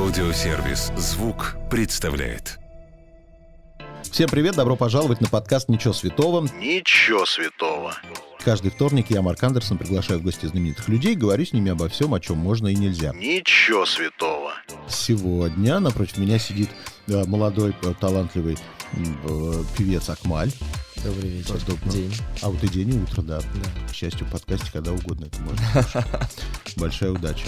Аудиосервис «Звук» представляет. Всем привет, добро пожаловать на подкаст «Ничего святого». Ничего святого. Каждый вторник я, Марк Андерсон, приглашаю в гости знаменитых людей, говорю с ними обо всем, о чем можно и нельзя. Ничего святого. Сегодня напротив меня сидит э, молодой, э, талантливый э, певец Акмаль. Добрый вечер. Удобно. День. А вот и день, и утро, да. Да. К счастью, в подкасте когда угодно это можно. Большая удача.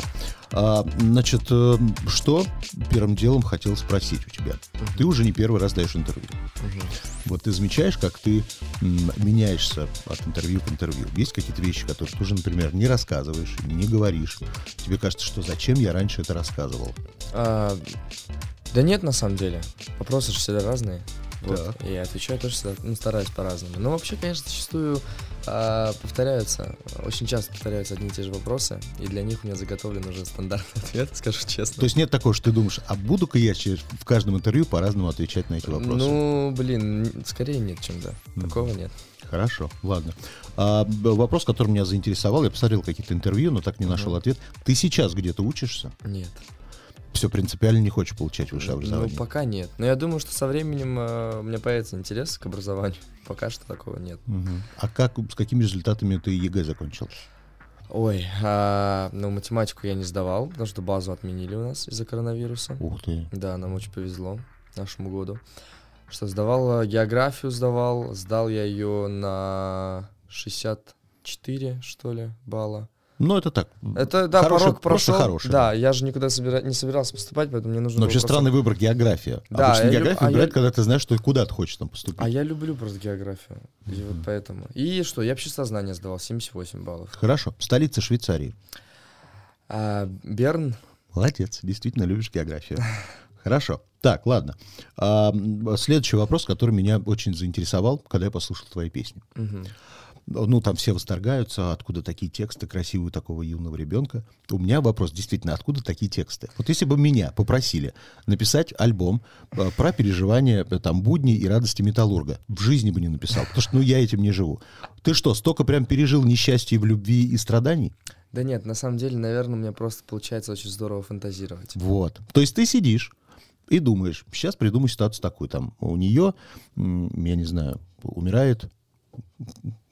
А, значит, э, что первым делом хотел спросить у тебя? Ты уже не первый раз даешь интервью. Мгм. Вот ты замечаешь, как ты меняешься от интервью к интервью. Есть какие-то вещи, которые ты уже, например, не рассказываешь, не говоришь. Тебе кажется, что зачем я раньше это рассказывал? А, да нет, на самом деле. Вопросы же всегда разные. Вот. Так. И отвечаю тоже всегда, ну, стараюсь по-разному. Но вообще, конечно, зачастую а, повторяются, очень часто повторяются одни и те же вопросы, и для них у меня заготовлен уже стандартный ответ, скажу честно. То есть нет такого, что ты думаешь, а буду-ка я в каждом интервью по-разному отвечать на эти вопросы? Ну, блин, скорее нет, чем да. Мгм. Такого нет. Хорошо, ладно. А, вопрос, который меня заинтересовал, я посмотрел какие-то интервью, но так не нашел Мгм. ответ. Ты сейчас где-то учишься? Нет. Все принципиально не хочешь получать высшее Ну, образование? пока нет. Но я думаю, что со временем э, у меня появится интерес к образованию. Пока что такого нет. Мгм. А как, с какими результатами ты ЕГЭ закончил? Ой, а, ну математику я не сдавал, потому что базу отменили у нас из-за коронавируса. Ух ты. Да, нам очень повезло нашему году. Что сдавал э, географию сдавал, сдал я ее на 64, что ли, балла. Ну, это так. Это, да, Хороший- порог прошел. хороший. Да, я же никуда собира- не собирался поступать, поэтому мне нужно Но вообще просто- странный выбор география. Да, Обычно я люб- географию а я- выбирают, когда ты знаешь, что куда ты хочешь там поступить. А я люблю просто географию. И вот поэтому. И что, я обществознание сдавал, 78 баллов. Хорошо. Столица Швейцарии. А, Берн, Молодец, действительно любишь географию. Хорошо. Так, ладно. А, следующий вопрос, который меня очень заинтересовал, когда я послушал твои песни. мгм. Ну, там все восторгаются, откуда такие тексты красивые такого юного ребенка. У меня вопрос, действительно, откуда такие тексты? Вот если бы меня попросили написать альбом э, про переживания э, там будней и радости металлурга, в жизни бы не написал, потому что, ну, я этим не живу. Ты что, столько прям пережил несчастье в любви и страданий? Да нет, на самом деле, наверное, у меня просто получается очень здорово фантазировать. Вот. То есть ты сидишь и думаешь, сейчас придумаю ситуацию такую, там, у нее, я не знаю, умирает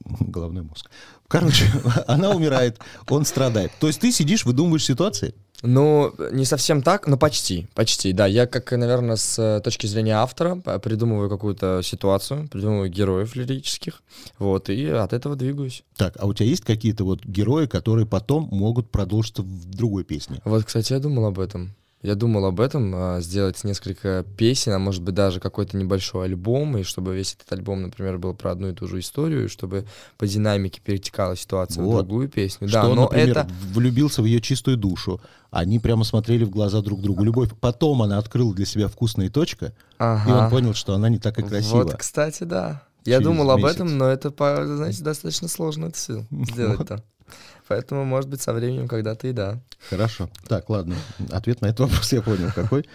головной мозг. Короче, она умирает, он страдает. То есть ты сидишь, выдумываешь ситуации? Ну, не совсем так, но почти, почти, да. Я, как, наверное, с э, точки зрения автора придумываю какую-то ситуацию, придумываю героев лирических, вот, и от этого двигаюсь. Так, а у тебя есть какие-то вот герои, которые потом могут продолжиться в другой песне? Вот, кстати, я думал об этом. Я думал об этом, а, сделать несколько песен, а может быть даже какой-то небольшой альбом, и чтобы весь этот альбом, например, был про одну и ту же историю, и чтобы по динамике перетекала ситуация Вот. в другую песню. Что да, он, но например, это... влюбился в ее чистую душу, они прямо смотрели в глаза друг другу. Любовь. Потом она открыла для себя вкусная точка, и Ага. он понял, что она не так и красива. Вот, кстати, да. Я думал об месяц. этом, но это, знаете, достаточно сложно это все сделать-то. Поэтому, может быть, со временем когда-то и да. Хорошо. Так, ладно. Ответ на этот вопрос я понял. Какой?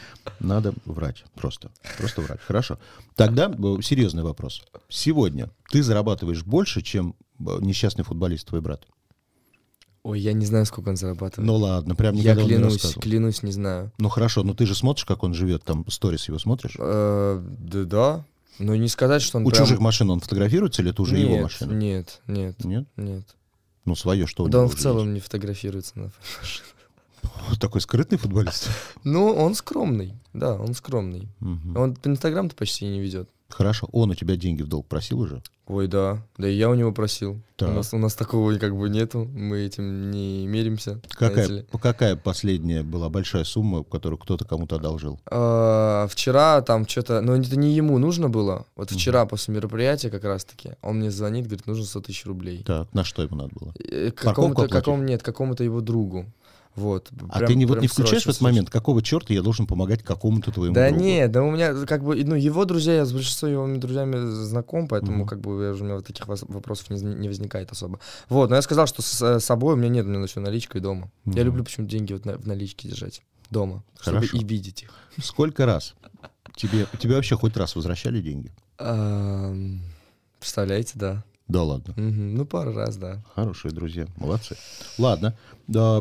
Надо врать. Просто. Просто врать. Хорошо. Тогда э, серьезный вопрос. Сегодня ты зарабатываешь больше, чем э, несчастный футболист твой брат? Ой, я не знаю, сколько он зарабатывает. Ну ладно, прям я никогда не клянусь, рассказывал. клянусь, не знаю. Ну хорошо, но ты же смотришь, как он живет, там сторис его смотришь? Э, Да, да. Ну, не сказать, что он У прям- чужих машин он фотографируется или это уже нет, его машина? Нет, нет, Нет? нет. Ну свое, что Да он в целом не фотографируется. на-? Такой скрытный футболист? Ну, он скромный. Да, он скромный. Мгм. Он Инстаграм-то почти не ведет. Хорошо. Он у тебя деньги в долг просил уже? Ой, да. Да и я у него просил. Так. У нас, у нас такого как бы нету. Мы этим не меримся. Какая, какая последняя была большая сумма, которую кто-то кому-то одолжил? А, вчера там что-то, ну это не ему нужно было. Вот вчера после мероприятия как раз-таки он мне звонит, говорит, нужно 100 тысяч рублей. Так, на что ему надо было? Э, Какому-то, какому, нет, какому-то его другу. Вот. А прям- ты не, вот не включаешь в этот момент, какого черта я должен помогать какому-то твоему Да другу? нет, да у меня как бы, ну, его друзья, я с большинством его друзьями знаком, поэтому Мгм. как бы я у меня вот таких вопросов не, не возникает особо. Вот, но я сказал, что с с собой у меня нет, у меня все наличка и дома. Я Мгм. люблю почему-то деньги вот на- в наличке держать дома, Хорошо. чтобы и видеть их. Сколько раз? Тебе, тебе вообще хоть раз возвращали деньги? Представляете, да. Да ладно. Мгм. Ну, пару раз, да. Хорошие друзья, молодцы. Ладно, да,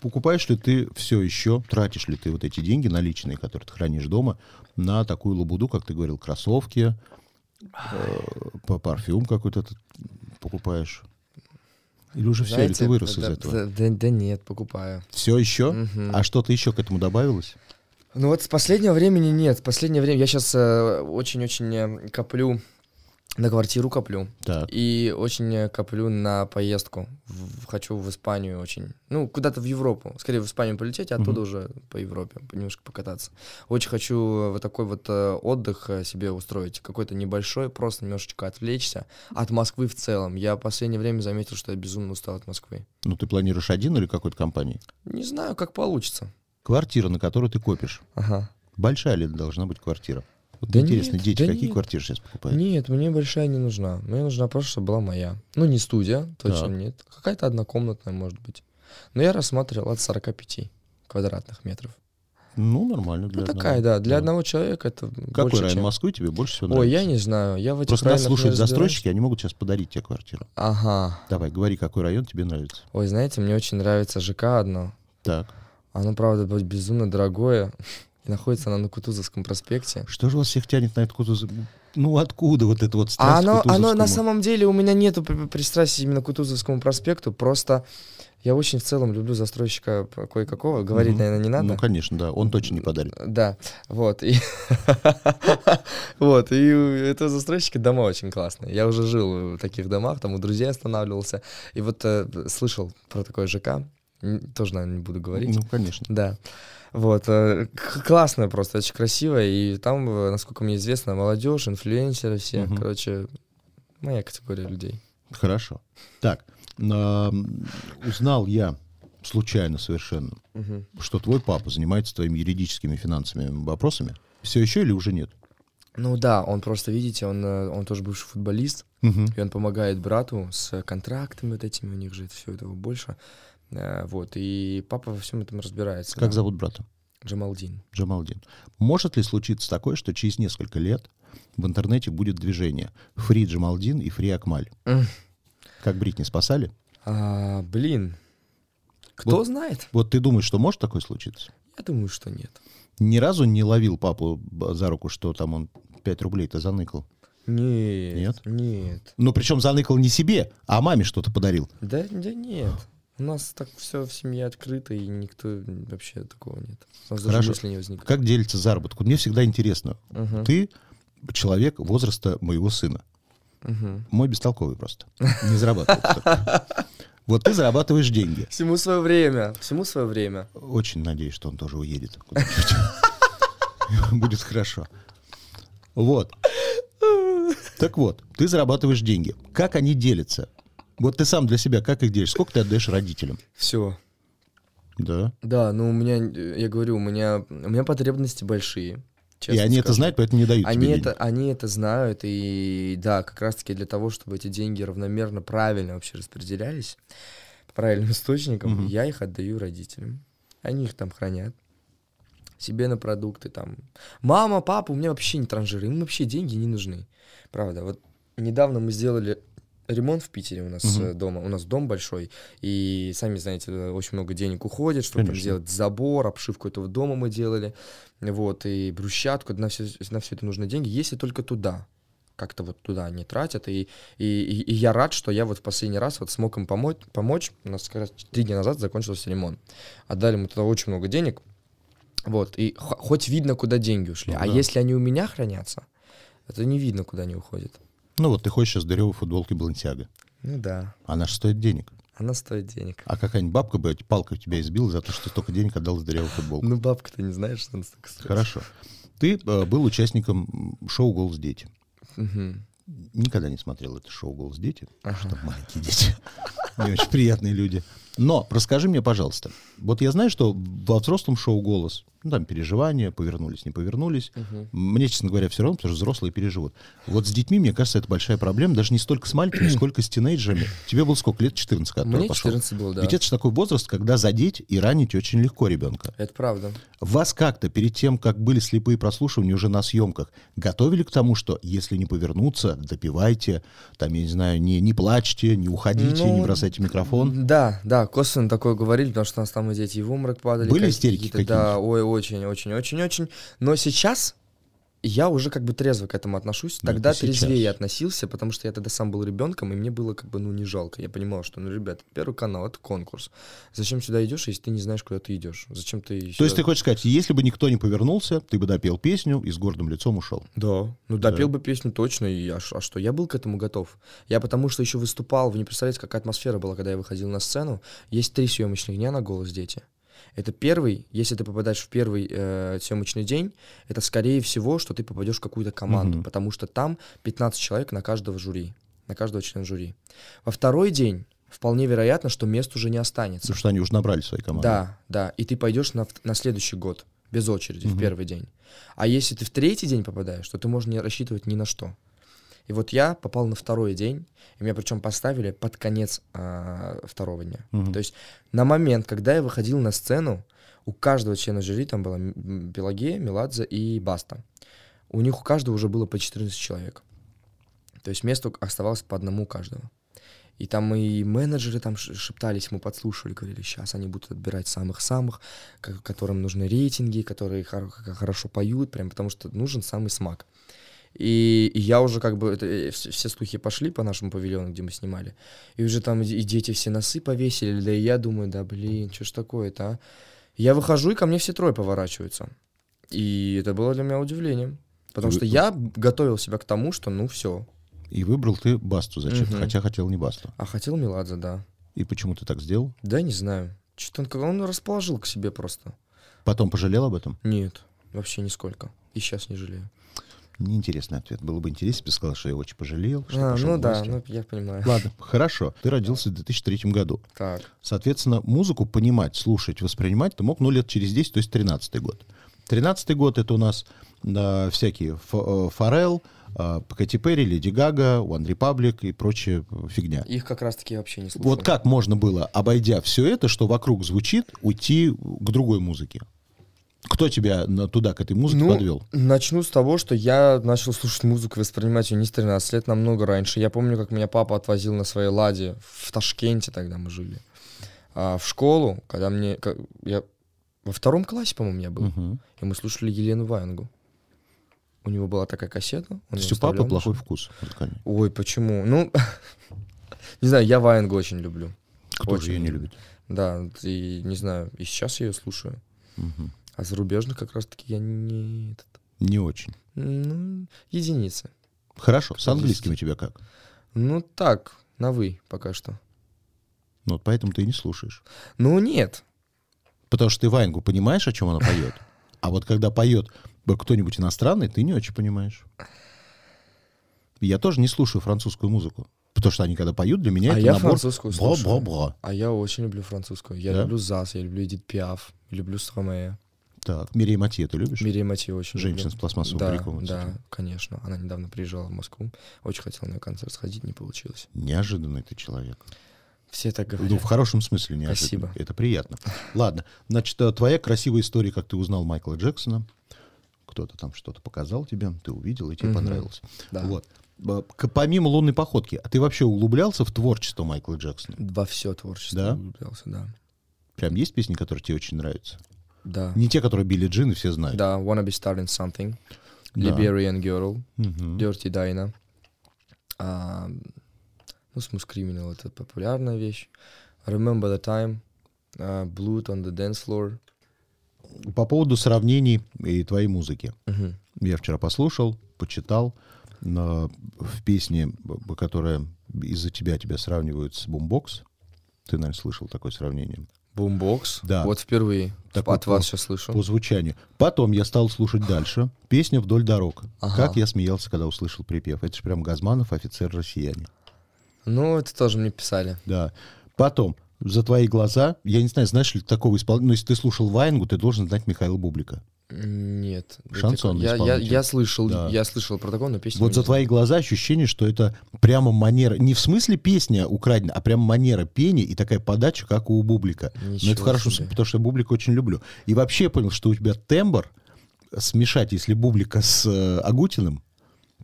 покупаешь ли ты все еще, тратишь ли ты вот эти деньги наличные, которые ты хранишь дома, на такую лабуду, как ты говорил, кроссовки, э, парфюм какой-то ты покупаешь? Или уже все, или ты Знаете, вырос из да, этого? Да, да- да нет, покупаю. Все еще? Мгм. А что-то еще к этому добавилось? Ну вот с последнего времени нет. В последнее время я сейчас очень-очень э, коплю, на квартиру коплю. Так. И очень коплю на поездку. В- хочу в Испанию очень. Ну, куда-то в Европу. Скорее в Испанию полететь, а оттуда Мгм. уже по Европе немножко покататься. Очень хочу вот такой вот э, отдых э, себе устроить. Какой-то небольшой, просто немножечко отвлечься от Москвы в целом. Я в последнее время заметил, что я безумно устал от Москвы. Ну, ты планируешь один или какой-то компании? Не знаю, как получится. Квартира, на которую ты копишь. Ага. Большая ли должна быть квартира? Вот Да интересно, нет, дети да какие нет. квартиры сейчас покупают? Нет, мне большая не нужна. Мне нужна просто, чтобы была моя. Ну, не студия, точно Так. нет. Какая-то однокомнатная, может быть. Но я рассматривал от 45 квадратных метров. Ну, нормально для Ну, одного. такая, да. Для Да. одного человека это Какой больше, район чем... Москвы тебе больше всего Ой, нравится? я не знаю. Я в этих Просто нас слушают застройщики, они могут сейчас подарить тебе квартиру. Ага. Давай, говори, какой район тебе нравится. Ой, знаете, мне очень нравится ЖК одно. Так. Оно, правда, безумно дорогое. И находится оно на Кутузовском проспекте. Что же вас всех тянет на эту Кутузов? Ну, откуда вот это вот А страсть оно, к оно на самом деле у меня нету при- пристрастия именно к Кутузовскому проспекту. Просто я очень в целом люблю застройщика кое-какого. Говорить, Мгм. наверное, не надо. Ну, конечно, да. Он точно не подарит. Да, вот. И вот, и у этого застройщика дома очень классные. Я уже жил в таких домах, там у друзей останавливался. И вот э, слышал про такое ЖК. Тоже, наверное, не буду говорить. Ну, конечно. Да. Вот. э, Классно просто, очень красиво. И там, э, насколько мне известно, молодежь, инфлюенсеры все. Мгм. Короче, моя категория людей. Хорошо. Так, ам, узнал я случайно совершенно, Мгм. что твой папа занимается твоими юридическими финансовыми вопросами. Все еще или уже нет? Ну да, он просто, видите, он, э, он тоже бывший футболист. Мгм. И он помогает брату с контрактами вот этими, у них же все этого больше. Э, Вот, и папа во всем этом разбирается. Как да. зовут брата? Джамалдин. Джамалдин. Может ли случиться такое, что через несколько лет в интернете будет движение «Фри Джамалдин» и «Фри Акмаль»? Как Бритни спасали? А, блин, кто Вот. знает? Вот ты думаешь, что может такое случиться? Я думаю, что нет. Ни разу не ловил папу за руку, что там он 5 рублей-то заныкал. Нет. Нет? Нет. Ну, причем заныкал не себе, а маме что-то подарил. Да, да нет. У нас так все в семье открыто, и никто вообще такого нет. У нас даже Хорошо. мысли не возникает. Как делится заработок? Мне всегда интересно. Мгм, Ты человек возраста моего сына. мгм. Мой бестолковый просто. Не зарабатывает. Вот ты зарабатываешь деньги. Всему свое время. Всему свое время. Очень надеюсь, что он тоже уедет. Будет хорошо. Вот. Так вот, ты зарабатываешь деньги. Как они делятся? Вот ты сам для себя как их делишь? Сколько ты отдаешь родителям? Все. Да. Да, ну у меня, я говорю, у меня, у меня потребности большие. И они это скажу. знают, поэтому не дают Они это, денег. они это знают, и да, как раз-таки для того, чтобы эти деньги равномерно, правильно вообще распределялись по правильным источникам, Мгм. я их отдаю родителям. Они их там хранят. Себе на продукты там. Мама, папа, у меня вообще не транжиры, им вообще деньги не нужны. Правда, вот недавно мы сделали ремонт в Питере у нас э, дома. У нас дом большой, и сами знаете, э, очень много денег уходит, чтобы там Конечно. сделать забор, обшивку этого дома мы делали, вот, и брусчатку, на все, на все это нужны деньги, если только туда. Как-то вот туда они тратят, и, и, и- и я рад, что я вот в последний раз вот смог им помочь, помочь. У нас как раз три дня назад закончился ремонт. Отдали мы туда очень много денег, вот, и хо- хоть видно, куда деньги ушли. Ну а да. если они у меня хранятся, это не видно, куда они уходят. Ну вот ты ходишь сейчас в дырявой футболке Балансиага. Ну да, Она же стоит денег. она стоит денег. А какая-нибудь бабка бы палкой тебя избила за то, что столько денег отдал за дырявую футболку. Ну, бабка-то не знаешь, что она столько стоит. Хорошо. Ты э, был участником шоу «Голос дети». Никогда не смотрел это шоу «Голос дети», Ага. что там маленькие дети. Не очень приятные люди. Но расскажи мне, пожалуйста, вот я знаю, что во взрослом шоу «Голос» ну, там переживания, повернулись, не повернулись. Мне, честно говоря, все равно, потому что взрослые переживут. Вот с детьми, мне кажется, это большая проблема, даже не столько с маленькими, сколько с тинейджерами. Тебе было сколько лет? 14, когда Мне пошел? 14 было, да. Ведь это же такой возраст, когда задеть и ранить очень легко ребенка. Это правда. Вас как-то перед тем, как были слепые прослушивания уже на съемках, готовили к тому, что если не повернуться, допивайте, там, я не знаю, не, не плачьте, не уходите, Ну, не бросайте микрофон? Да, да, косвенно такое говорили, потому что у нас там и дети и в обморок падали. Были истерики какие-то, Да, ой, очень, очень, очень, очень. Но сейчас я уже как бы трезво к этому отношусь. Ну, Тогда трезвее я относился, потому что я тогда сам был ребенком, и мне было как бы, ну, не жалко. Я понимал, что, ну, ребят, первый канал — это конкурс. Зачем сюда идешь, если ты не знаешь, куда ты идешь? Зачем ты То есть сюда- ты хочешь сказать, если бы никто не повернулся, ты бы допел песню и с гордым лицом ушел? Да, ну допел бы песню точно, и а, а что, я был к этому готов. Я потому что еще выступал, вы не представляете, какая атмосфера была, когда я выходил на сцену. Есть три съемочных дня на «Голос дети». Это первый, если ты попадаешь в первый э, съемочный день, это скорее всего, что ты попадешь в какую-то команду, Мгм. потому что там 15 человек на каждого жюри, на каждого члена жюри. Во второй день вполне вероятно, что мест уже не останется. Потому что они уже набрали свои команды. Да, да. И ты пойдешь на, на следующий год без очереди в первый день. А если ты в третий день попадаешь, то ты можешь не рассчитывать ни на что. И вот я попал на второй день, и меня причем поставили под конец а, второго дня. Мгм. То есть на момент, когда я выходил на сцену, у каждого члена жюри, там была Пелагея, Меладзе и Баста, у них у каждого уже было по 14 человек. То есть место оставалось по одному у каждого. И там и менеджеры там шептались, мы подслушивали, говорили, сейчас они будут отбирать самых-самых, ко- которым нужны рейтинги, которые хорошо поют, прям потому что нужен самый смак. И, и я уже как бы, это, э, все, слухи пошли по нашему павильону, где мы снимали, и уже там и, дети все носы повесили, да и я думаю, да блин, что ж такое-то, а? Я выхожу, и ко мне все трое поворачиваются. И это было для меня удивлением. Потому Вы- что я готовил себя к тому, что ну все. И выбрал ты Басту зачем-то, Мгм. хотя хотел не Басту. А хотел Меладзе, да. И почему ты так сделал? Да, не знаю. Что-то он, он расположил к себе просто. Потом пожалел об этом? Нет, вообще нисколько. И сейчас не жалею. Неинтересный ответ. Было бы интересно, если бы сказал, что я очень пожалел, что А, пошел ну к да, ну я понимаю. Ладно, хорошо. Ты родился в 2003 году. Так. Соответственно, музыку понимать, слушать, воспринимать ты мог, ну, лет через 10, то есть 13 год. 13 год — это у нас да, всякие э, Форел, э, Кэти Перри, Леди Гага, One Republic и прочая э, фигня. Их как раз-таки вообще не слушал. Вот как можно было, обойдя все это, что вокруг звучит, уйти к другой музыке? Кто тебя туда, к этой музыке Ну, подвел? начну с того, что я начал слушать музыку, воспринимать ее не с 13 лет, намного раньше. Я помню, как меня папа отвозил на своей ладе в Ташкенте, тогда мы жили, а, в школу, когда мне... как- я во втором классе, по-моему, я был. Мгм. И мы слушали Елену Ваенгу. У него была такая кассета. Он То есть у папы плохой вкус музыкальный. Ой, почему? Ну, не знаю, я Ваенгу очень люблю. Кто же Очень ее не любит? Да, и не знаю, и сейчас я ее слушаю. Мгм. А зарубежных как раз-таки я не... этот, Не очень. Ну, единицы. Хорошо. С английским у тебя как? Ну, так, на «вы» пока что. Ну, вот поэтому ты и не слушаешь. Ну, нет. Потому что ты Ваенгу понимаешь, о чем она поет. А вот когда поет кто-нибудь иностранный, ты не очень понимаешь. Я тоже не слушаю французскую музыку. Потому что они когда поют, для меня а это я набор французскую слушаю. бра-бра-бра. А я очень люблю французскую. Я Да? люблю ЗАС, я люблю Эдит Пиаф, люблю Стромея. Так, Мирей Матье ты любишь? Мирея Матье очень Женщина люблю. с пластмассовым да, париком, Да, этим. конечно. Она недавно приезжала в Москву. Очень хотела на ее концерт сходить, не получилось. Неожиданный ты человек. Все так Ну, говорят. в хорошем смысле неожиданно. Спасибо. Это приятно. Ладно, значит, э, твоя красивая история, как ты узнал Майкла Джексона. Кто-то там что-то показал тебе, ты увидел, и тебе Мгм. понравилось. Да. Вот. Помимо лунной походки, а ты вообще углублялся в творчество Майкла Джексона? Во все творчество Да? влюблялся, да. Прям есть песни, которые тебе очень нравятся? Да. Не те, которые Билли Джин и все знают. Да, Wanna Be Starting Something, Да. Liberian Girl, Мгм. Dirty Dinah. А, ну, Smooth Criminal — это популярная вещь. Remember the Time, а, Blood on the Dance Floor. По поводу сравнений и твоей музыки. Мгм. Я вчера послушал, почитал на, в песне, которая из-за тебя тебя сравнивают с Бумбокс. Ты, наверное, слышал такое сравнение. Boombox. Да. Вот впервые Такой от вас по- сейчас слышу. По звучанию. Потом я стал слушать дальше. Песня «Вдоль дорог». Ага. Как я смеялся, когда услышал припев. Это же прям Газманов, офицер россияне. Ну, это тоже мне писали. Да. Потом За твои глаза, я не знаю, знаешь ли такого исполнителя, но если ты слушал Ваенгу, ты должен знать Михаила Бублика. Нет. Шансонный я, я, я слышал, Да. я слышал про такого, но песню Вот за знаю. твои глаза ощущение, что это прямо манера, не в смысле песня украдена, а прям манера пения и такая подача, как у Бублика. Но Ничего это хорошо, себе. потому что я Бублика очень люблю. И вообще я понял, что у тебя тембр смешать, если Бублика с э, Агутиным,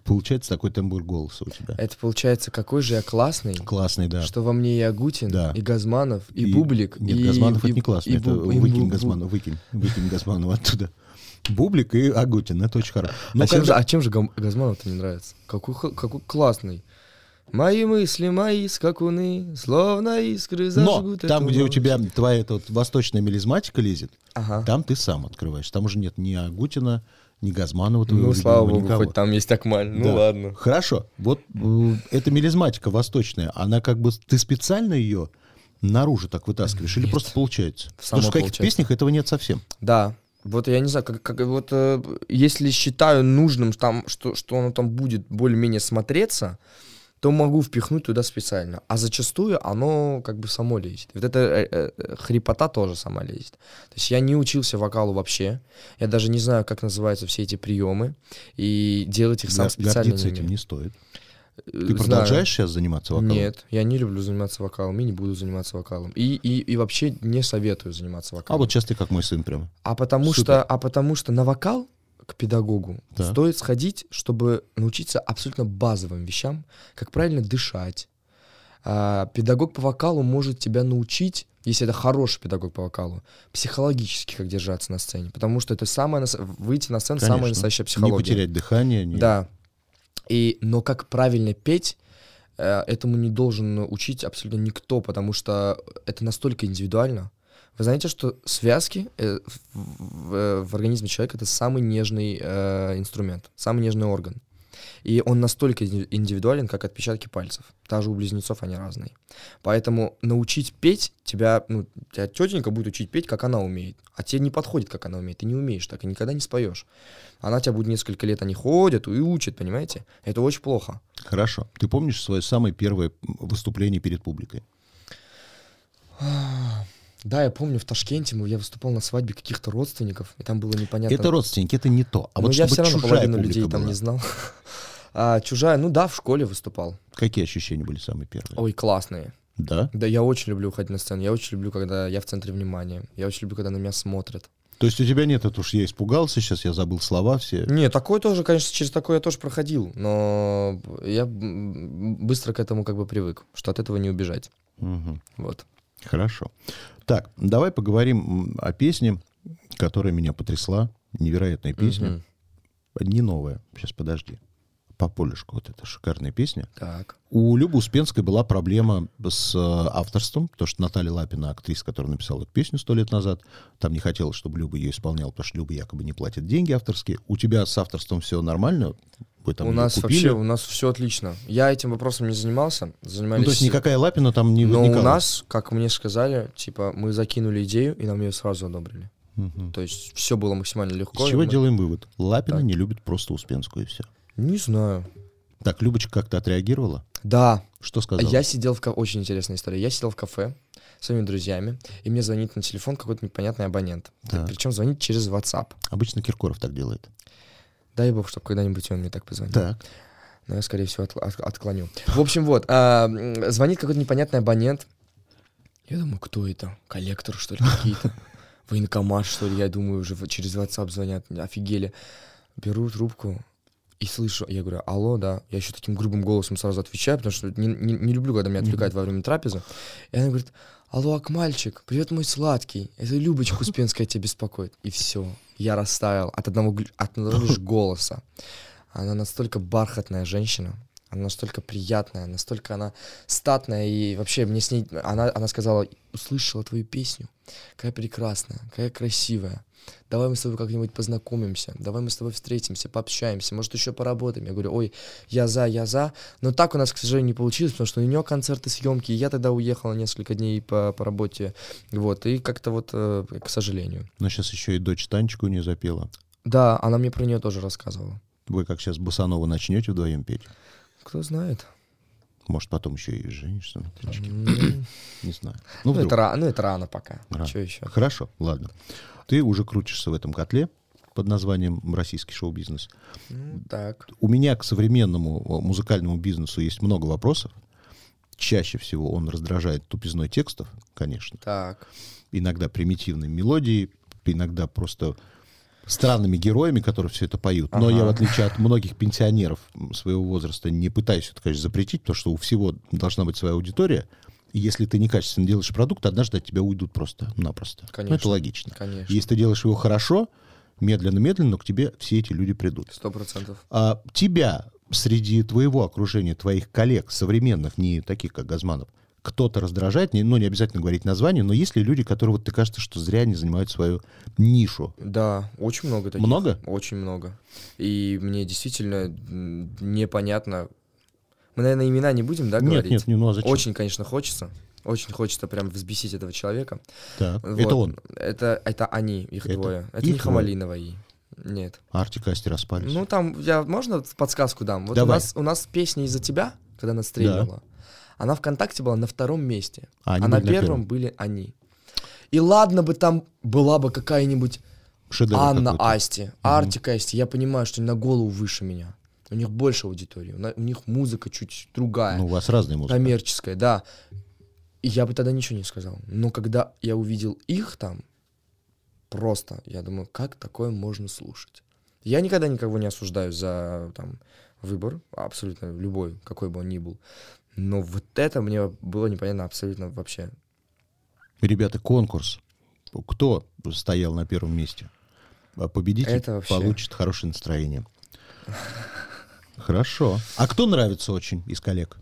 получается такой тембр голоса у тебя. Это получается, какой же я классный, Классный, да. что во мне и Агутин, Да. и Газманов, и, И- Бублик, Нет, и... Газманов и- это не классно, и это и выкинь Бу- Газманова, выкинь, выкинь Газманова оттуда. Бублик и Агутин, это очень хорошо. Но а, чем же, когда- а чем же Газманов-то не нравится? Какой, какой классный. Мои мысли, мои скакуны, словно искры Но зажгут там, эту где у ночь. тебя твоя эта вот восточная мелизматика лезет, Ага. там ты сам открываешь. Там уже нет ни Агутина, ни Газманова твоего Ну, слава богу, никого. хоть там есть Акмаль. Ну, Да. ладно. Хорошо. Вот э, эта мелизматика восточная, она как бы... Ты специально ее наружу так вытаскиваешь? Или Нет. просто получается? Само Потому что в каких-то песнях этого нет совсем. Да. Вот я не знаю, как, как вот э, если считаю нужным там, что, что оно там будет более-менее смотреться, то могу впихнуть туда специально. А зачастую оно как бы само лезет. Вот эта э, э, хрипота тоже сама лезет. То есть я не учился вокалу вообще. Я даже не знаю, как называются все эти приемы. И делать их сам Гор- специально Гордиться не этим не стоит. Ты знаю. продолжаешь сейчас заниматься вокалом? Нет, я не люблю заниматься вокалом и не буду заниматься вокалом. И, и, и вообще не советую заниматься А вокалом. вот сейчас ты как мой сын прямо. А потому Супер. что, а потому что на вокал к педагогу Да. стоит сходить, чтобы научиться абсолютно базовым вещам, как правильно дышать. А, педагог по вокалу может тебя научить, если это хороший педагог по вокалу, психологически как держаться на сцене, потому что это самое выйти на сцену самая Конечно. настоящая Не психология. потерять дыхание. не- Да. И, но как правильно петь, э, этому не должен учить абсолютно никто, потому что это настолько индивидуально. Вы знаете, что связки э, в, в- э, в организме человека это самый нежный э, инструмент, самый нежный орган. И он настолько инди- индивидуален, как отпечатки пальцев. Даже у близнецов они разные. Поэтому научить петь тебя, ну, тебя тетенька будет учить петь, как она умеет. А тебе не подходит, как она умеет. Ты не умеешь так и никогда не споешь. Она тебя будет несколько лет, они ходят и учат, понимаете? Это очень плохо. Хорошо. Ты помнишь свое самое первое выступление перед публикой? Да, я помню, в Ташкенте я выступал на свадьбе каких-то родственников, и там было непонятно. Это родственники, это не то. А Но вот я все равно половину людей там была. не знал. А чужая, ну да, в школе выступал. Какие ощущения были самые первые? Ой, классные. Да? Да, я очень люблю уходить на сцену. Я очень люблю, когда я в центре внимания. Я очень люблю, когда на меня смотрят. То есть у тебя нет, это уж я испугался, сейчас я забыл слова все. Не, такое тоже, конечно, через такое я тоже проходил, но я быстро к этому как бы привык, что от этого не убежать. Мгм. Вот. Хорошо. Так, давай поговорим о песне, которая меня потрясла. Невероятная песня. Мгм. Не новая. Сейчас, подожди. По полюшку. Вот это шикарная песня. Так. У Любы Успенской была проблема с э, авторством, потому что Наталья Лапина, актриса, которая написала эту песню сто лет назад, там не хотела, чтобы Люба ее исполняла, потому что Люба якобы не платит деньги авторские. У тебя с авторством все нормально? Вы там у нас купили? вообще, у нас все отлично. Я этим вопросом не занимался, занимались... Ну, то есть никакая Лапина там не Но возникала? у нас, как мне сказали, типа, мы закинули идею, и нам ее сразу одобрили. Мгм. То есть все было максимально легко. Из чего мы- делаем вывод? Лапина Так. не любит просто Успенскую, и все. Не знаю. Так, Любочка как-то отреагировала? Да, Что сказала? я сидел в... Очень интересная история. Я сидел в кафе с своими друзьями, и мне звонит на телефон какой-то непонятный абонент. Так. Причем звонит через WhatsApp. Обычно Киркоров так делает. Дай бог, чтобы когда-нибудь он мне так позвонил. Так. Но я, скорее всего, отк- от- отклоню. В общем, вот, а, звонит какой-то непонятный абонент. Я думаю, кто это? Коллектор, что ли, какие-то? Военкомат, что ли? Я думаю, уже через WhatsApp звонят. Офигели. Беру трубку и слышу. Я говорю, алло, да. Я еще таким грубым голосом сразу отвечаю, потому что не, не- не люблю, когда меня отвлекают во время трапезы. И она говорит, алло, Акмальчик, привет, мой сладкий. Это Любочка Успенская тебя беспокоит. И все. Я растаял от одного, от одного лишь голоса. Она настолько бархатная женщина, она настолько приятная, настолько она статная, и вообще мне с ней, она, она сказала, услышала твою песню, какая прекрасная, какая красивая, давай мы с тобой как-нибудь познакомимся, давай мы с тобой встретимся, пообщаемся, может еще поработаем. Я говорю, ой, я за, я за, но так у нас, к сожалению, не получилось, потому что у нее концерты, съемки, и я тогда уехала несколько дней по, по работе, вот, и как-то вот, э, к сожалению. Но сейчас еще и дочь Танечку не запела. Да, она мне про нее тоже рассказывала. Вы как сейчас Босанова начнете вдвоем петь? Кто знает. Может, потом еще и женишься. на. М, Не знаю. Ну, Ну, вдруг. это, ра- ну, это рано пока. Рано. Что еще? Хорошо, ладно. Ты уже крутишься в этом котле под названием «Российский шоу-бизнес». Ну, так. У меня к современному музыкальному бизнесу есть много вопросов. Чаще всего он раздражает тупизной текстов, конечно. Так. Иногда примитивной мелодией, иногда просто странными героями, которые все это поют. Но Ага. я, в отличие от многих пенсионеров своего возраста, не пытаюсь это, конечно, запретить, потому что у всего должна быть своя аудитория. И если ты некачественно делаешь продукт, однажды от тебя уйдут просто-напросто. Ну, это Конечно. логично. Конечно. Если ты делаешь его хорошо, медленно-медленно, но к тебе все эти люди придут. Сто процентов. А тебя среди твоего окружения, твоих коллег, современных, не таких, как Газманов, кто-то раздражает, не, ну, не обязательно говорить название, но есть ли люди, которые, вот ты кажется, что зря не занимают свою нишу? Да, очень много таких. Много? Очень много. И мне действительно непонятно. Мы, наверное, имена не будем, да, нет, говорить? нет, не, ну а зачем? Очень, конечно, хочется. Очень хочется прям взбесить этого человека. Так, Вот. Это он. Это, это они, их Это двое. Это их не? Хамалинова и... Нет. Арти Касти распались. Ну, там, я, можно подсказку дам? Вот у Давай. нас, у нас песня «Из-за тебя», когда она стреляла, она ВКонтакте была на втором месте, А а, на первом были они. И ладно бы там была бы какая-нибудь Шедевр Анна. Асти, Артик Асти, я понимаю, что они на голову выше меня. У них больше аудитории, у них музыка чуть другая, Ну, у вас разные музыки. коммерческая, да. И я бы тогда ничего не сказал. Но когда я увидел их там, просто, я думаю, как такое можно слушать? Я никогда никого не осуждаю за там, выбор, абсолютно любой, какой бы он ни был. Но вот это мне было непонятно абсолютно вообще. Ребята, конкурс. Кто стоял на первом месте? А Победитель Это вообще- получит хорошее настроение. Хорошо. А кто нравится очень из коллег?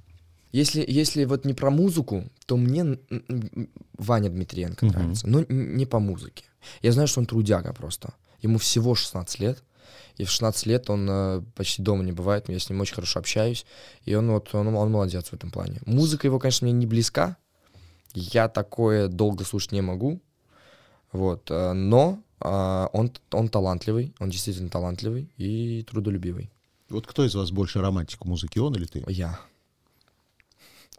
Если, если вот не про музыку, то мне Ваня Дмитриенко Мгм. нравится. Но не по музыке. Я знаю, что он трудяга просто. Ему всего 16 лет. И в 16 лет он э, почти дома не бывает. Я с ним очень хорошо общаюсь. И он вот, он, он молодец в этом плане. Музыка его, конечно, мне не близка. Я такое долго слушать не могу. Вот. э, Но э, он, он талантливый. Он действительно талантливый и трудолюбивый. Вот кто из вас больше романтик в музыке, он или ты? Я.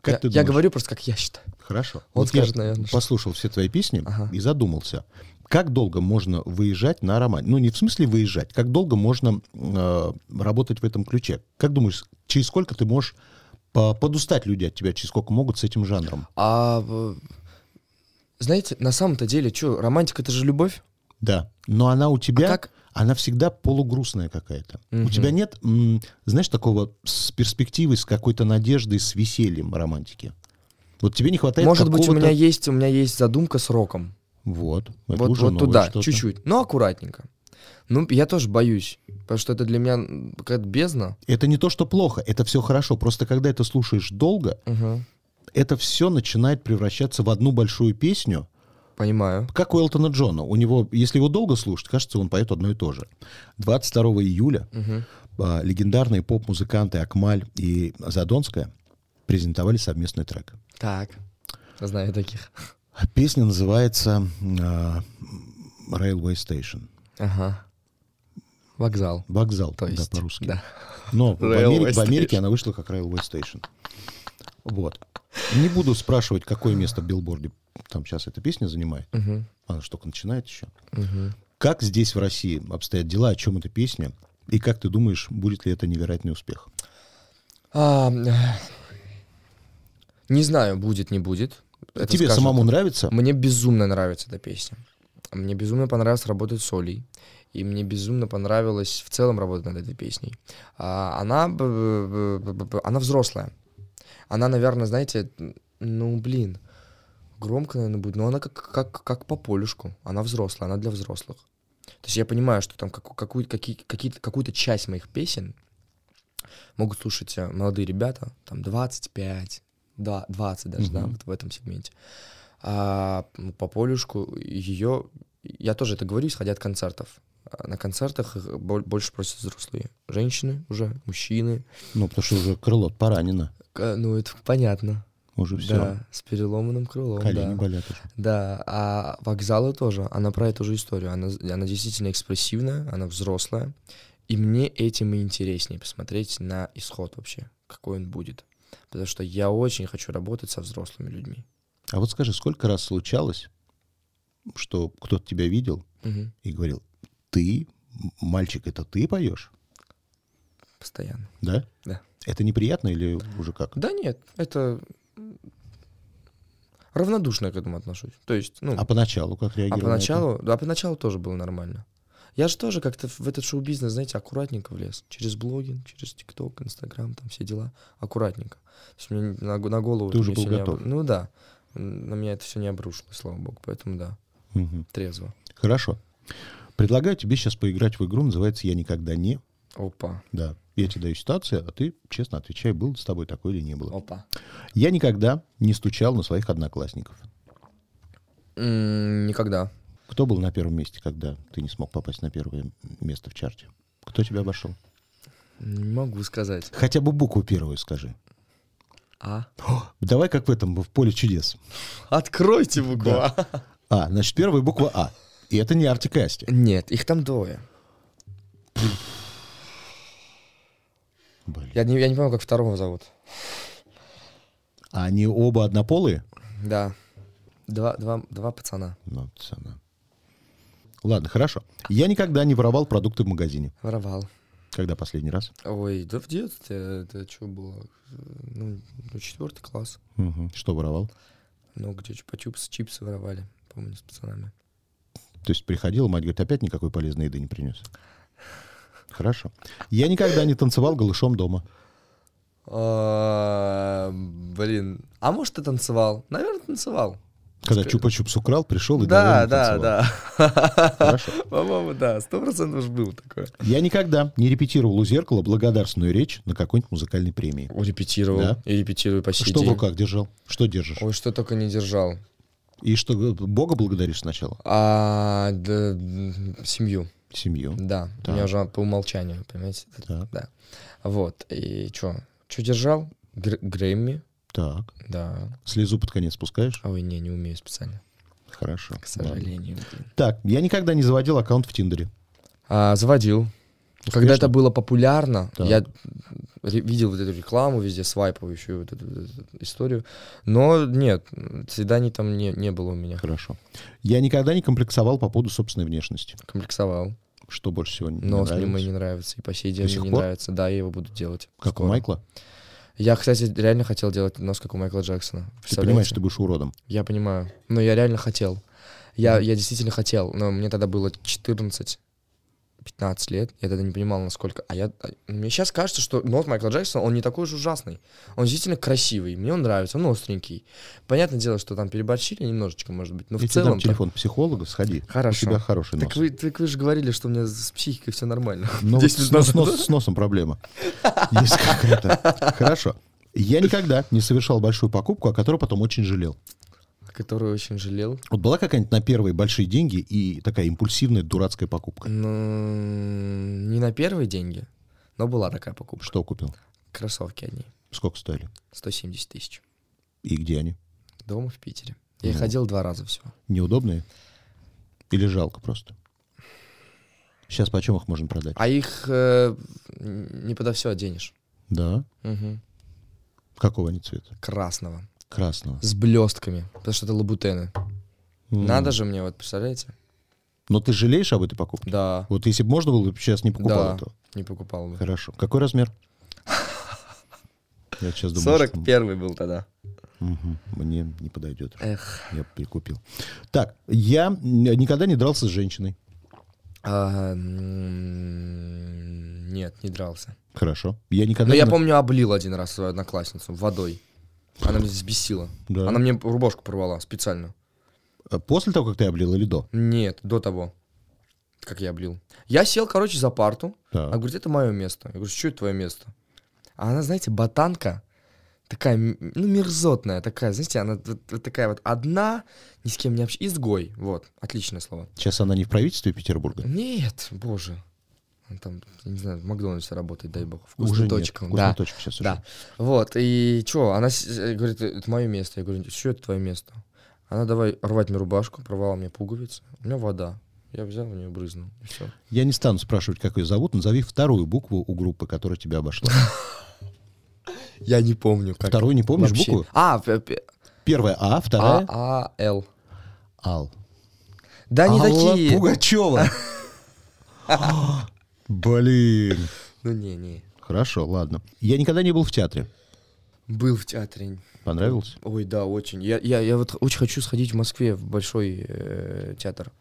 Как я, ты я говорю просто, как я считаю. Хорошо. Он Вот я скажет, наверное, что- послушал все твои песни Ага. и задумался. Как долго можно выезжать на роман? Ну, не в смысле выезжать. Как долго можно э, работать в этом ключе? Как думаешь, через сколько ты можешь по- подустать люди от тебя? Через сколько могут с этим жанром? А знаете, на самом-то деле, что, романтика это же любовь? Да. Но она у тебя, А как? она всегда полугрустная какая-то. У Мгм. тебя нет, знаешь, такого с перспективой, с какой-то надеждой, с весельем романтики. Вот тебе не хватает Может быть, у меня есть, у меня есть задумка с роком. Вот. это вот уже вот туда, чуть-чуть. Но аккуратненько. Ну, я тоже боюсь. Потому что это для меня какая-то бездна. Это не то, что плохо, это все хорошо. Просто когда это слушаешь долго, Мгм. это все начинает превращаться в одну большую песню, Понимаю. как у Элтона Джона. У него, если его долго слушать, кажется, он поет одно и то же. 22 июля а, легендарные поп-музыканты Акмаль и Задонская презентовали совместный трек. Так. Знаю таких. Песня называется а, Railway Station. Ага. Вокзал. Вокзал, То есть, да, по-русски. да. Но в Америке, в Америке она вышла как Railway Station. Вот. Не буду спрашивать, какое место в билборде там сейчас эта песня занимает. Мгм. Она только начинает еще. Мгм. Как здесь в России обстоят дела, о чем эта песня? И как ты думаешь, будет ли это невероятный успех? А, не знаю, будет, не будет. Это Тебе скажем самому нравится? Мне безумно нравится эта песня. Мне безумно понравилось работать с Олей. И мне безумно понравилось в целом работать над этой песней. А, она, она взрослая. Она, наверное, знаете, ну, блин, громко, наверное, будет, но она как, как, как по полюшку. Она взрослая, она для взрослых. То есть я понимаю, что там как- какую, какие, какие-то, какую-то часть моих песен могут слушать э, молодые ребята, там 25, да, 20 даже, да, Мгм. вот в этом сегменте. А по полюшку ее, я тоже это говорю, исходя от концертов. А На концертах бол- больше просят взрослые. Женщины уже, мужчины. Ну, потому что уже крыло поранено. Ну, это понятно. Уже все. Да, с переломанным крылом. Колени да. болят уже. Да, а вокзалы тоже, она про эту же историю. Она, она действительно экспрессивная, она взрослая. И мне этим и интереснее посмотреть на исход вообще, какой он будет. Потому что я очень хочу работать со взрослыми людьми. А вот скажи, сколько раз случалось, что кто-то тебя видел Мгм. и говорил, ты, мальчик, это ты поешь? Постоянно. Да? Да. Это неприятно или уже как? Да нет, это равнодушно я к этому отношусь. То есть, ну, А поначалу как а реагировал? это? поначалу, да, поначалу тоже было нормально. Я же тоже как-то в этот шоу-бизнес, знаете, аккуратненько влез. Через блогинг, через ТикТок, Инстаграм, там все дела. Аккуратненько. То есть мне на, на голову... Ты уже был не готов. обру- Ну да. М, На меня это все не обрушилось, слава богу. Поэтому да, Мгм. трезво. Хорошо. Предлагаю тебе сейчас поиграть в игру, называется «Я никогда не». Опа. Да. Я тебе даю ситуацию, а ты честно отвечай, был с тобой такой или не было. Опа. Я никогда не стучал на своих одноклассников. М, Никогда. Кто был на первом месте, когда ты не смог попасть на первое место в чарте? Кто тебя обошел? Не могу сказать. Хотя бы букву первую скажи. А? Давай как в этом, в поле чудес. Откройте букву Да. А. А, значит, первая буква А. И это не Артик и Асти. Нет, их там двое. Блин. Я не, я не помню, как второго зовут. А они оба однополые? Да. Два, два, два пацана. Ну, цена. Ладно, хорошо. Я никогда не воровал продукты в магазине. Воровал. Когда последний раз? Ой, да в детстве это что было? Ну, ну, четвертый класс. Мгм. Что воровал? Ну, где чупа-чупс, чипсы воровали, помню, с пацанами. То есть приходила, мать говорит, опять никакой полезной еды не принес. Хорошо. Я никогда не танцевал голышом дома. А, Блин, а может ты танцевал? Наверное, танцевал. Когда Чупа-Чупс украл, пришел и, Да, да, да. Хорошо. По-моему, да, сто процентов уж был такое. Я никогда не репетировал у зеркала благодарственную речь на какой-нибудь музыкальной премии. Репетировал. Да? И репетирую по сей Что в день. руках держал? Что держишь? Ой, что только не держал. И что, Бога благодаришь сначала? А, да, семью, Семью. да. Так. У меня уже по умолчанию, понимаете? Так. Да. Вот. И что? Что держал? Гр- Грэмми, Так. да. Слезу под конец спускаешь? Ой, не, не умею специально. Хорошо. К сожалению. блин. Так, я никогда не заводил аккаунт в Тиндере. А, заводил. Когда это было популярно, Так. я видел вот эту рекламу везде, свайповающую вот эту, вот эту историю. Но нет, свиданий там не, не было у меня. Хорошо. Я никогда не комплексовал по поводу собственной внешности. Комплексовал. Что больше всего не мне нравится? мой не нравится. И по сей день сих мне не пор? нравится. Да, я его буду делать. Как скоро. у Майкла? Я, кстати, реально хотел делать нос, как у Майкла Джексона. Ты понимаешь, что ты будешь уродом. Я понимаю. Но я реально хотел. Я, я действительно хотел, но мне тогда было 14 15 лет, я тогда не понимал, насколько... А я... а Мне сейчас кажется, что нос Майкла Джексона, он не такой уж ужасный. Он действительно красивый, мне он нравится, он остренький. Понятное дело, что там переборщили немножечко, может быть, но Я в целом... дам телефон психолога, сходи. Хорошо. У тебя хороший нос. Так вы, так вы же говорили, что у меня с психикой все нормально. Ну, 10 с, минут с назад. нос- с носом проблема. Есть какая-то. Хорошо. Я никогда не совершал большую покупку, о которой потом очень жалел. Который очень жалел. Вот была какая-нибудь на первые большие деньги и такая импульсивная дурацкая покупка. Ну, не на первые деньги, но была такая покупка. Что купил? Кроссовки одни. Сколько стоили? 170 тысяч. И где они? Дома в Питере. Я Ну. ходил два раза всего. Неудобные? Или жалко просто? Сейчас почем их можно продать? А их э, не подо все оденешь. Да? Мгм. Какого они цвета? Красного. Красного. С блестками. Потому что это лабутены. М. Надо же мне, вот представляете? Но ты жалеешь об этой покупке? Да. Вот если бы можно было, бы сейчас не покупал Да. этого. Не покупал бы. Хорошо. Какой размер? Я сейчас думаю, что- 41 был тогда. Мгм. Мне не подойдет. Эх. Я прикупил. Так, я никогда не дрался с женщиной. А, нет, не дрался. Хорошо. Я никогда Но я не- помню, облил один раз свою одноклассницу водой. Она меня взбесила. Да. Она мне рубашку порвала специально. А После того, как ты облил или до? Нет, до того, как я облил. Я сел, короче, за парту. Так. Она говорит, это мое место. Я говорю, что это твое место? А она, знаете, ботанка, такая, ну, мерзотная такая, знаете, она вот такая вот одна, ни с кем не общается, изгой, вот, отличное слово. Сейчас она не в правительстве Петербурга? Нет, боже, он там, не знаю, в Макдональдсе работает, дай бог, Уже вкусная нет. точка. Вкусная Да, точка сейчас да. Вот, и что, она э, говорит, это мое место. Я говорю, что это твое место? Она давай рвать мне рубашку, порвала мне пуговицы. У меня вода. Я взял у нее брызнул, и все. Я не стану спрашивать, как ее зовут. Назови вторую букву у группы, которая тебя обошла. Я не помню. Как Второй не помнишь вообще. букву? А, Первая А, вторая А, А, Л. Ал. Да не Алла такие. Пугачева. Блин. Ну не, не. Хорошо, ладно. Я никогда не был в театре. Был в театре. Понравился? Ой, да, очень. Я, я, я вот очень хочу сходить в Москве в большой э, театр.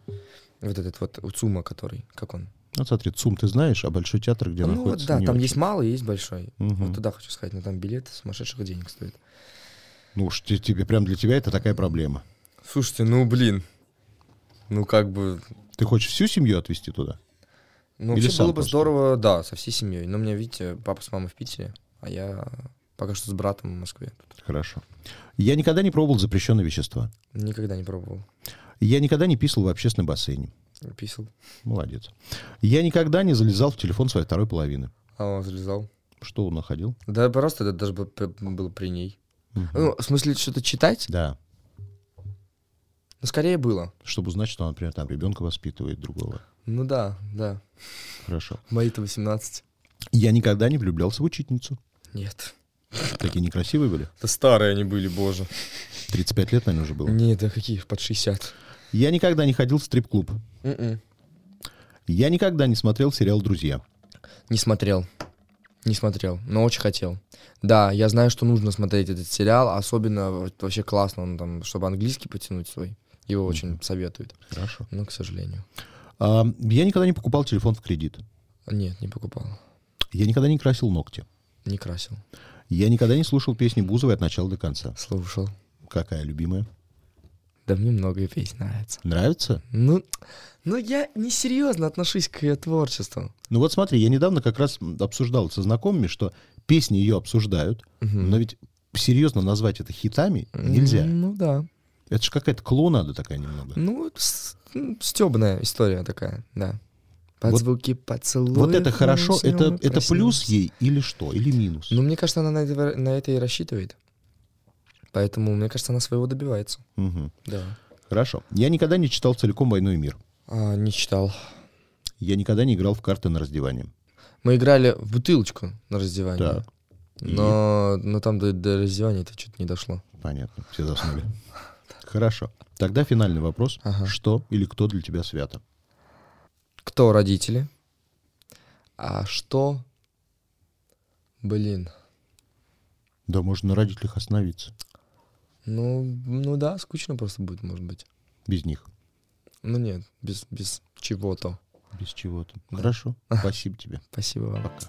Вот этот вот УЦУМа, который, как он? Ну, смотри, ЦУМ ты знаешь, а Большой театр, где ну вот находится, да, не там очень. есть малый, есть большой. Мгм. Вот туда хочу сходить, но там билет сумасшедших денег стоит. Ну уж те- тебе, прям для тебя это такая проблема. Слушайте, ну блин. Ну как бы... Ты хочешь всю семью отвезти туда? Ну Или вообще было бы здорово, да, со всей семьей. Но у меня, видите, папа с мамой в Питере, а я пока что с братом в Москве. Хорошо. Я никогда не пробовал запрещенные вещества. никогда не пробовал. Я никогда не писал в общественном бассейне. Писал. Молодец. Я никогда не залезал в телефон своей второй половины. А он залезал. Что он находил? Да просто это даже было при ней. Мгм. Ну, в смысле, что-то читать? Да. Ну, скорее было. Чтобы узнать, что, например, там ребенка воспитывает другого. Ну да, да. Хорошо. Мои-то 18. Я никогда не влюблялся в учительницу. Нет. Такие некрасивые были. Да старые они были, боже. 35 лет, наверное, уже было. Нет, да какие, под 60. Я никогда не ходил в стрип-клуб. М-м. Я никогда не смотрел сериал «Друзья». Не смотрел. Не смотрел, но очень хотел. Да, я знаю, что нужно смотреть этот сериал, особенно вообще классно, он там, чтобы английский потянуть свой. Его очень советуют, Хорошо. но, к сожалению. Я никогда не покупал телефон в кредит. Нет, не покупал. Я никогда не красил ногти. Не красил. Я никогда не слушал песни Бузовой от начала до конца. Слушал. Какая любимая? Да мне много песен нравится. Нравится? Ну, ну я несерьезно отношусь к ее творчеству. Ну вот смотри, я недавно как раз обсуждал со знакомыми, что песни ее обсуждают, Мгм. но ведь серьезно назвать это хитами нельзя. Ну да. Это же какая-то клоунада такая немного. Ну, стебная история такая, да. Под Вот- звуки поцелуев. Вот это хорошо, это, это плюс ей или что? Или минус? Ну, мне кажется, она на это, на это и рассчитывает. Поэтому, мне кажется, она своего добивается. Мгм. Да. Хорошо. Я никогда не читал целиком «Войну и мир». А, не читал. Я никогда не играл в карты на раздевание. Мы играли в бутылочку на раздевание. Так. И- Но, но там до, до раздевания это что-то не дошло. Понятно, все заснули. Хорошо. Тогда финальный вопрос. Ага. Что или кто для тебя свято? Кто родители? А что? Блин. Да, можно на родителях остановиться. Ну, ну да, скучно просто будет, может быть. Без них. Ну нет, без, без чего-то. Без чего-то. Да. Хорошо. Спасибо тебе. Спасибо вам. Пока.